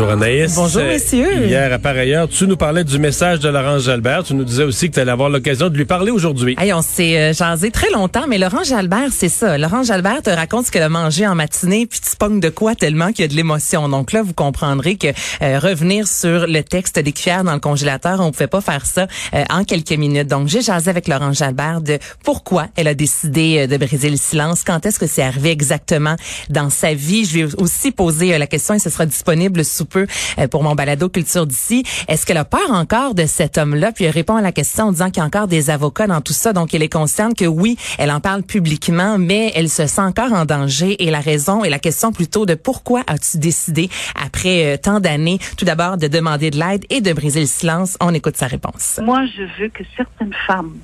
Bonjour Anaïs. Bonjour, messieurs. Hier, à par ailleurs, tu nous parlais du message de Laurence Jalbert. Tu nous disais aussi que tu allais avoir l'occasion de lui parler aujourd'hui. Hey, on s'est euh, jasé très longtemps, mais Laurent Jalbert, c'est ça. Laurent Jalbert te raconte ce qu'elle a mangé en matinée, puis tu pognes de quoi tellement qu'il y a de l'émotion. Donc là, vous comprendrez que euh, revenir sur le texte des cuillères dans le congélateur, on pouvait pas faire ça euh, en quelques minutes. Donc j'ai jasé avec Laurent Jalbert de pourquoi elle a décidé euh, de briser le silence, quand est-ce que c'est arrivé exactement dans sa vie. Je ai aussi posé euh, la question et ce sera disponible sous peu euh, pour mon balado culture d'ici. Est-ce qu'elle a peur encore de cet homme-là? Puis elle répond à la question en disant qu'il y a encore des avocats dans tout ça. Donc elle est consciente que oui, elle en parle publiquement, mais elle se sent encore en danger. Et la raison et la question plutôt de pourquoi as-tu décidé, après euh, tant d'années, tout d'abord de demander de l'aide et de briser le silence? On écoute sa réponse. Moi, je veux que certaines femmes,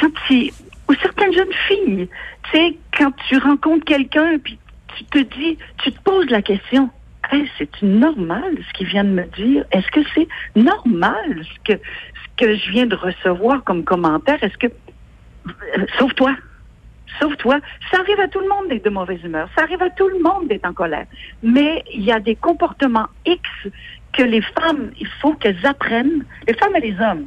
quand tu, ou certaines jeunes filles, tu sais, quand tu rencontres quelqu'un, puis tu te dis, tu te poses la question, Hey, c'est normal ce qu'il vient de me dire. Est-ce que c'est normal ce que ce que je viens de recevoir comme commentaire? Est-ce que euh, sauf toi, sauf toi, ça arrive à tout le monde d'être de mauvaise humeur. Ça arrive à tout le monde d'être en colère. Mais il y a des comportements X que les femmes, il faut qu'elles apprennent, les femmes et les hommes.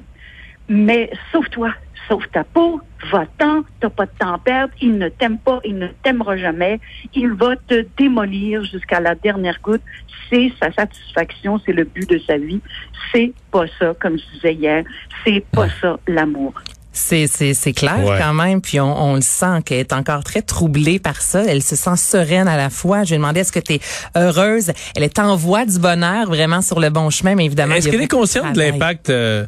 Mais sauve-toi, sauve ta peau, va-t'en, t'as pas de temps à perdre, il ne t'aime pas, il ne t'aimera jamais, il va te démolir jusqu'à la dernière goutte, c'est sa satisfaction, c'est le but de sa vie, c'est pas ça, comme je disais hier, c'est pas ça l'amour. C'est c'est c'est clair Ouais. quand même, puis on, on le sent qu'elle est encore très troublée par ça. Elle se sent sereine à la fois. Je lui ai demandé est-ce que tu es heureuse? Elle est en voie du bonheur, vraiment sur le bon chemin, mais évidemment. Est-ce qu'elle est consciente de l'impact, euh,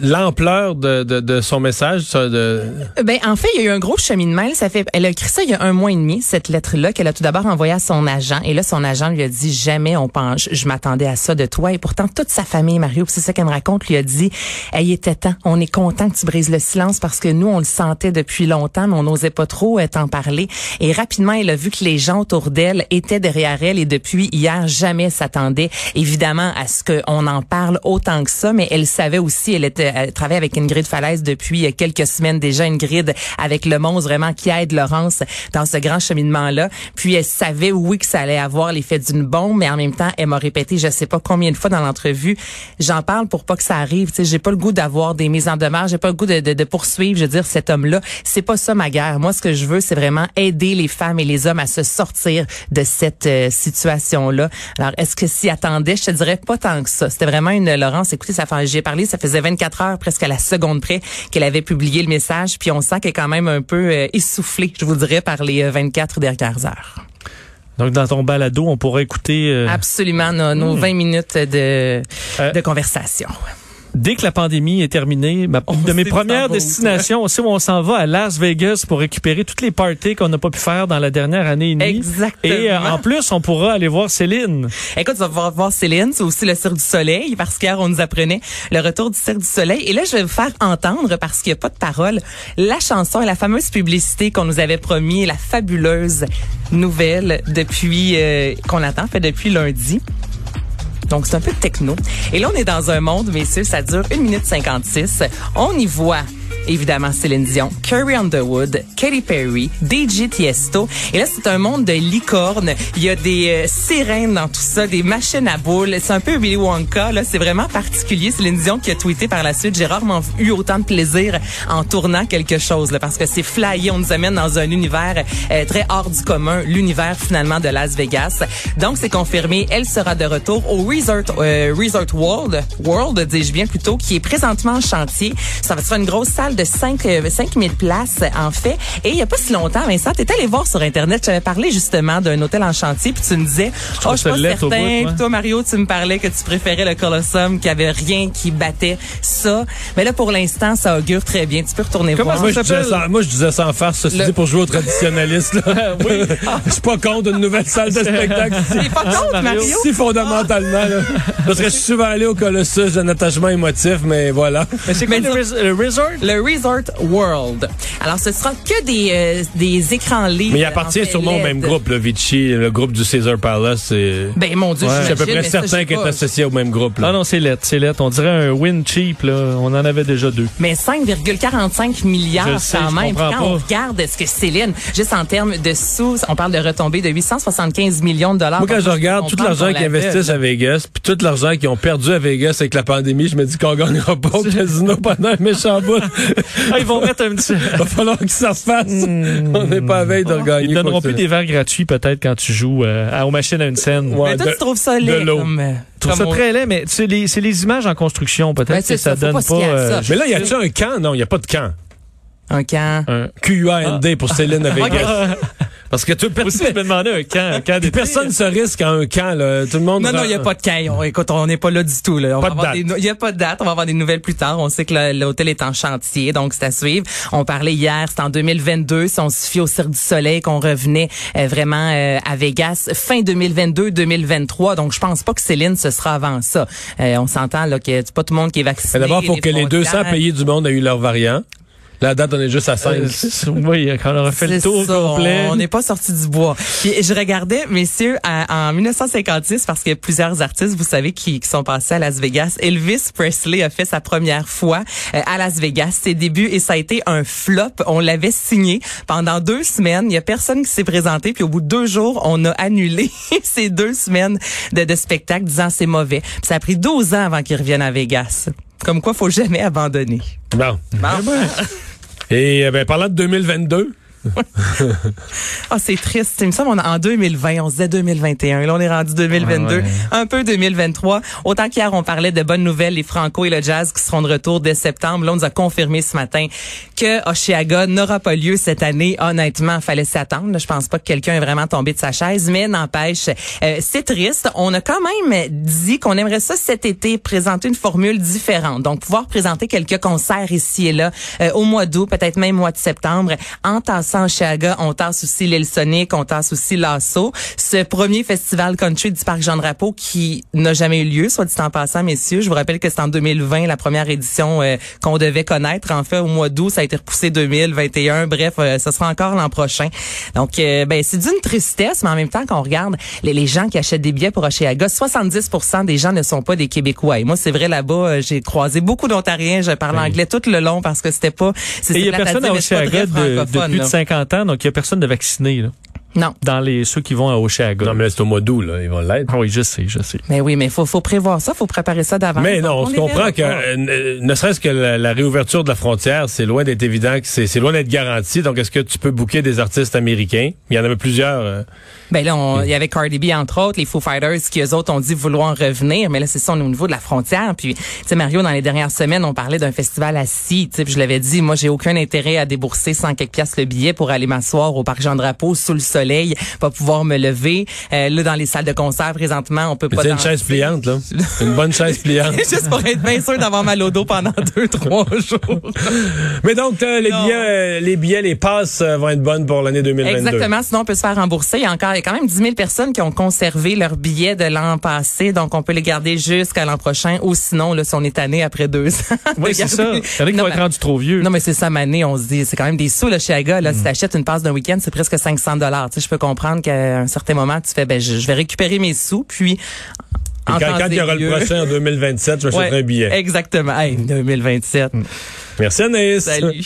l'ampleur de, de, de son message? de... Ben en fait, il y a eu un gros cheminement. Ça fait, elle a écrit ça il y a un mois et demi cette lettre-là qu'elle a tout d'abord envoyée à son agent. Et là, son agent lui a dit jamais on pense. Je m'attendais à ça de toi. Et pourtant, toute sa famille, Mario, c'est ça qu'elle me raconte, lui a dit, il était temps. On est content que tu brises le silence parce que nous, on le sentait depuis longtemps, mais on n'osait pas trop euh, t'en parler. Et rapidement, elle a vu que les gens autour d'elle étaient derrière elle. Et depuis hier, jamais s'attendait évidemment à ce qu'on en parle autant que ça. Mais elle savait aussi, elle était, elle travaillait avec Ingrid Falaise depuis quelques semaines déjà. Ingrid avec le monstre vraiment qui aide Laurence dans ce grand cheminement-là. Puis elle savait, oui, que ça allait avoir l'effet d'une bombe, mais en même temps, elle m'a répété, je sais pas combien de fois dans l'entrevue, j'en parle pour pas que ça arrive. Tu sais, j'ai pas le goût d'avoir des mises en demeure, j'ai pas le goût de, de, de poursuivre, je veux dire, cet homme-là. C'est pas ça ma guerre. Moi, ce que je veux, c'est vraiment aider les femmes et les hommes à se sortir de cette euh, situation-là. Alors, est-ce que s'y attendait? Je te dirais pas tant que ça. C'était vraiment une Laurence. Écoutez, ça fait, j'ai parlé, ça faisait 24 heures presque à la seconde près qu'elle avait publié le message, puis on sent qu'elle est quand même un peu euh, essoufflée, je vous dirais, par les euh, 24 dernières heures. Donc, dans ton balado, on pourrait écouter... euh, Absolument, nos, nos 20 minutes de, Euh, de conversation. Dès que la pandémie est terminée, ma- On de mes premières va destinations, on sait où on s'en va à Las Vegas pour récupérer toutes les parties qu'on n'a pas pu faire dans la dernière année et demie. Exactement. Et euh, en plus, on pourra aller voir Céline. Écoute, vas pouvoir voir Céline, c'est aussi le Cirque du Soleil, parce qu'hier, on nous apprenait le retour du Cirque du Soleil. Et là, je vais vous faire entendre, parce qu'il n'y a pas de parole, la chanson et la fameuse publicité qu'on nous avait promis, la fabuleuse nouvelle depuis euh, qu'on attend, fait depuis lundi. Donc, c'est un peu techno. Et là, on est dans un monde, messieurs, ça dure 1 minute 56. On y voit évidemment Céline Dion, Carrie Underwood, Katy Perry, DJ Tiesto. Et là, c'est un monde de licornes. Il y a des euh, sirènes dans tout ça, des machines à boules. C'est un peu Willy Wonka. Là, c'est vraiment particulier. Céline Dion qui a tweeté par la suite. J'ai rarement eu autant de plaisir en tournant quelque chose, là, parce que c'est flyé. On nous amène dans un univers euh, très hors du commun, l'univers finalement de Las Vegas. Donc, c'est confirmé. Elle sera de retour au Resort, euh, Resort World, World, dis-je bien plutôt, qui est présentement en chantier. Ça va être une grosse salle total de 5, euh, 5000 places, en fait. Et il y a pas si longtemps, Vincent, tu allé voir sur Internet, tu avais parlé justement d'un hôtel en chantier, puis tu me disais, oh, je suis pas certain. bout. Puis toi, Mario, tu me parlais que tu préférais le Colosseum, qu'il y avait rien qui battait ça. Mais là, pour l'instant, ça augure très bien. Tu peux retourner Comment voir. Moi je, ça disais sans, moi, je disais sans farce, ceci Le- dit, pour jouer au traditionnaliste. Là. oui. je suis pas contre une nouvelle salle de spectacle. T'es pas contre, Mario. Mario? Si fondamentalement, là. Parce que je suis souvent allé au Colossus, j'ai un attachement émotif, mais voilà. Mais c'est quoi Mais le, res- le resort? Le Resort World. Alors, ce sera que des, euh, des écrans libres. Mais il appartient sûrement au même groupe, le Vichy, le groupe du Caesar Palace. C'est Ben, mon Dieu, Ouais. je suis à peu près certain qu'il est associé au même groupe. Là. Ah non, c'est lettre, c'est lettre. On dirait un win cheap, là. On en avait déjà deux. Mais 5,45 Je milliards sais, quand je même. Quand on regarde ce que Céline, juste en termes de sous, on parle de retombées de 875 millions de dollars. Moi, quand je regarde tout l'argent qu'ils investissent à Vegas, puis tout l'argent qu'ils ont perdu à Vegas avec la pandémie, je me dis qu'on gagnera pas au casino pendant un méchant bout. Ah, ils vont mettre un petit... Il va falloir que ça se fasse. On n'est pas à veille de regagner. Ils ne donneront plus des verres gratuits, peut-être, quand tu joues euh, aux machines à une scène. Ouais, Mais toi, de- tu trouves ça de laid l'eau. comme, euh, Je trouve ça on- très laid, mais c'est les, c'est les images en construction. Peut-être Ouais, que ça, donne pas euh, ça. Mais là, y a-tu un camp? Non, il n'y a pas de camp. un camp. un- Q-U-A-N-D pour Céline à Vegas. Parce que tout, Moi aussi, je me demandais un camp, un camp Puis d'été. personne se risque à un camp, là. Tout le monde. Non, non, il n'y a pas de camp. On- écoute, on n'est pas là du tout. Là. On Pas va de avoir date. des nou- Il n'y a pas de date. On va avoir des nouvelles plus tard. On sait que l'hôtel est en chantier, donc c'est à suivre. On parlait hier, c'était en 2022, si on se fie au Cirque du Soleil, qu'on revenait euh, vraiment euh, à Vegas fin 2022-2023. Donc, je pense pas que Céline, ce sera avant ça. Euh, on s'entend là que c'est pas tout le monde qui est vacciné. Mais D'abord, faut que les 200 frontières. pays du monde aient eu leur variant. La date, on est juste à 5. Euh, oui, quand on aura fait le tour ça, complet. On n'est pas sorti du bois. Puis je regardais, messieurs, à- en 1956, parce qu'il y a plusieurs artistes, vous savez, qui, qui sont passés à Las Vegas. Elvis Presley a fait sa première fois euh, à Las Vegas, ses débuts, et ça a été un flop. On l'avait signé pendant deux semaines. Il y a personne qui s'est présenté, puis au bout de deux jours, on a annulé ces deux semaines de, de spectacle, disant c'est mauvais. Puis ça a pris 12 ans avant qu'il revienne à Vegas. Comme quoi, faut jamais abandonner. Bon. Bon. Et euh, ben, parlant de 2022, Ah, c'est triste. Il me semble on en 2020, on se disait 2021. Là, on est rendu 2022, Ouais, ouais. un peu 2023. Autant qu'hier, on parlait de bonnes nouvelles, les Franco et le Jazz qui seront de retour dès septembre. Là, on nous a confirmé ce matin que Oshiaga n'aura pas lieu cette année. Honnêtement, fallait s'attendre. Je pense pas que quelqu'un est vraiment tombé de sa chaise, mais n'empêche, euh, c'est triste. On a quand même dit qu'on aimerait ça cet été présenter une formule différente. Donc, pouvoir présenter quelques concerts ici et là euh, au mois d'août, peut-être même mois de septembre. En tassant Oshiaga, on tasse aussi l'île Sonic, on tasse aussi Lasso. Ce premier festival country du Parc Jean-Drapeau qui n'a jamais eu lieu, soit dit en passant, messieurs. Je vous rappelle que c'est en 2020, la première édition euh, qu'on devait connaître. En fait, au mois d'août, ça a été repoussé 2021. Bref, euh, ce sera encore l'an prochain. Donc, euh, ben, c'est d'une tristesse, mais en même temps, quand on regarde les, les gens qui achètent des billets pour Oshiaga, 70 des gens ne sont pas des Québécois. Et moi, c'est vrai, là-bas, euh, j'ai croisé beaucoup d'Ontariens. Je parle anglais tout le long parce que c'était pas... c'est- Et il y a personne à très de, de là. 50 ans, donc il y a personne de vacciné là, Non. dans les ceux qui vont à Oshiaga. non, mais c'est au mois d'août, là. Ils vont l'être. Ah oui, je sais, je sais. Mais oui, mais faut faut prévoir ça, faut préparer ça d'avance. Mais non, on se comprend que, pas. euh, ne- serait-ce que la, la réouverture de la frontière, c'est loin d'être évident, que c'est c'est loin d'être garanti. Donc, est-ce que tu peux booker des artistes américains? Il y en avait plusieurs. euh, Ben là, on- il y avait Cardi B entre autres, les Foo Fighters qui eux autres ont dit vouloir revenir, mais là c'est ça on est au niveau de la frontière. Puis tu sais Mario, dans les dernières semaines, on parlait d'un festival assis. Tu sais, je l'avais dit, moi j'ai aucun intérêt à débourser 100 quelques piastres le billet pour aller m'asseoir au parc Jean Drapeau sous le soleil, pas pouvoir me lever. Euh, là dans les salles de concert présentement, on peut pas C'est une chaise pliante, là. Une bonne chaise pliante. Juste pour être bien sûr d'avoir mal au dos pendant deux, trois jours. Mais donc, euh, les Non. billets, euh, les billets, les passes euh, vont être bonnes pour l'année 2022. Exactement. Sinon, on peut se faire rembourser. Il y a encore, quand même 10 000 personnes qui ont conservé leurs billets de l'an passé. Donc, on peut les garder jusqu'à l'an prochain. Ou sinon, là, si on est tanné après deux ans. Oui, c'est ça. vont mais- être rendus trop vieux. Non, mais c'est ça, Mané. On se dit, c'est quand même des sous, là, chez Aga. Là, si Mm. t'achètes une passe d'un week-end, c'est presque 500 dollars. Tu sais, je peux comprendre qu'à un certain moment, tu fais, ben, je, je vais récupérer mes sous, puis, quand, quand il y aura le prochain en 2027, je vais Ouais, acheter un billet. Exactement. Hey, 2027. Mm. Merci Anaïs. Salut.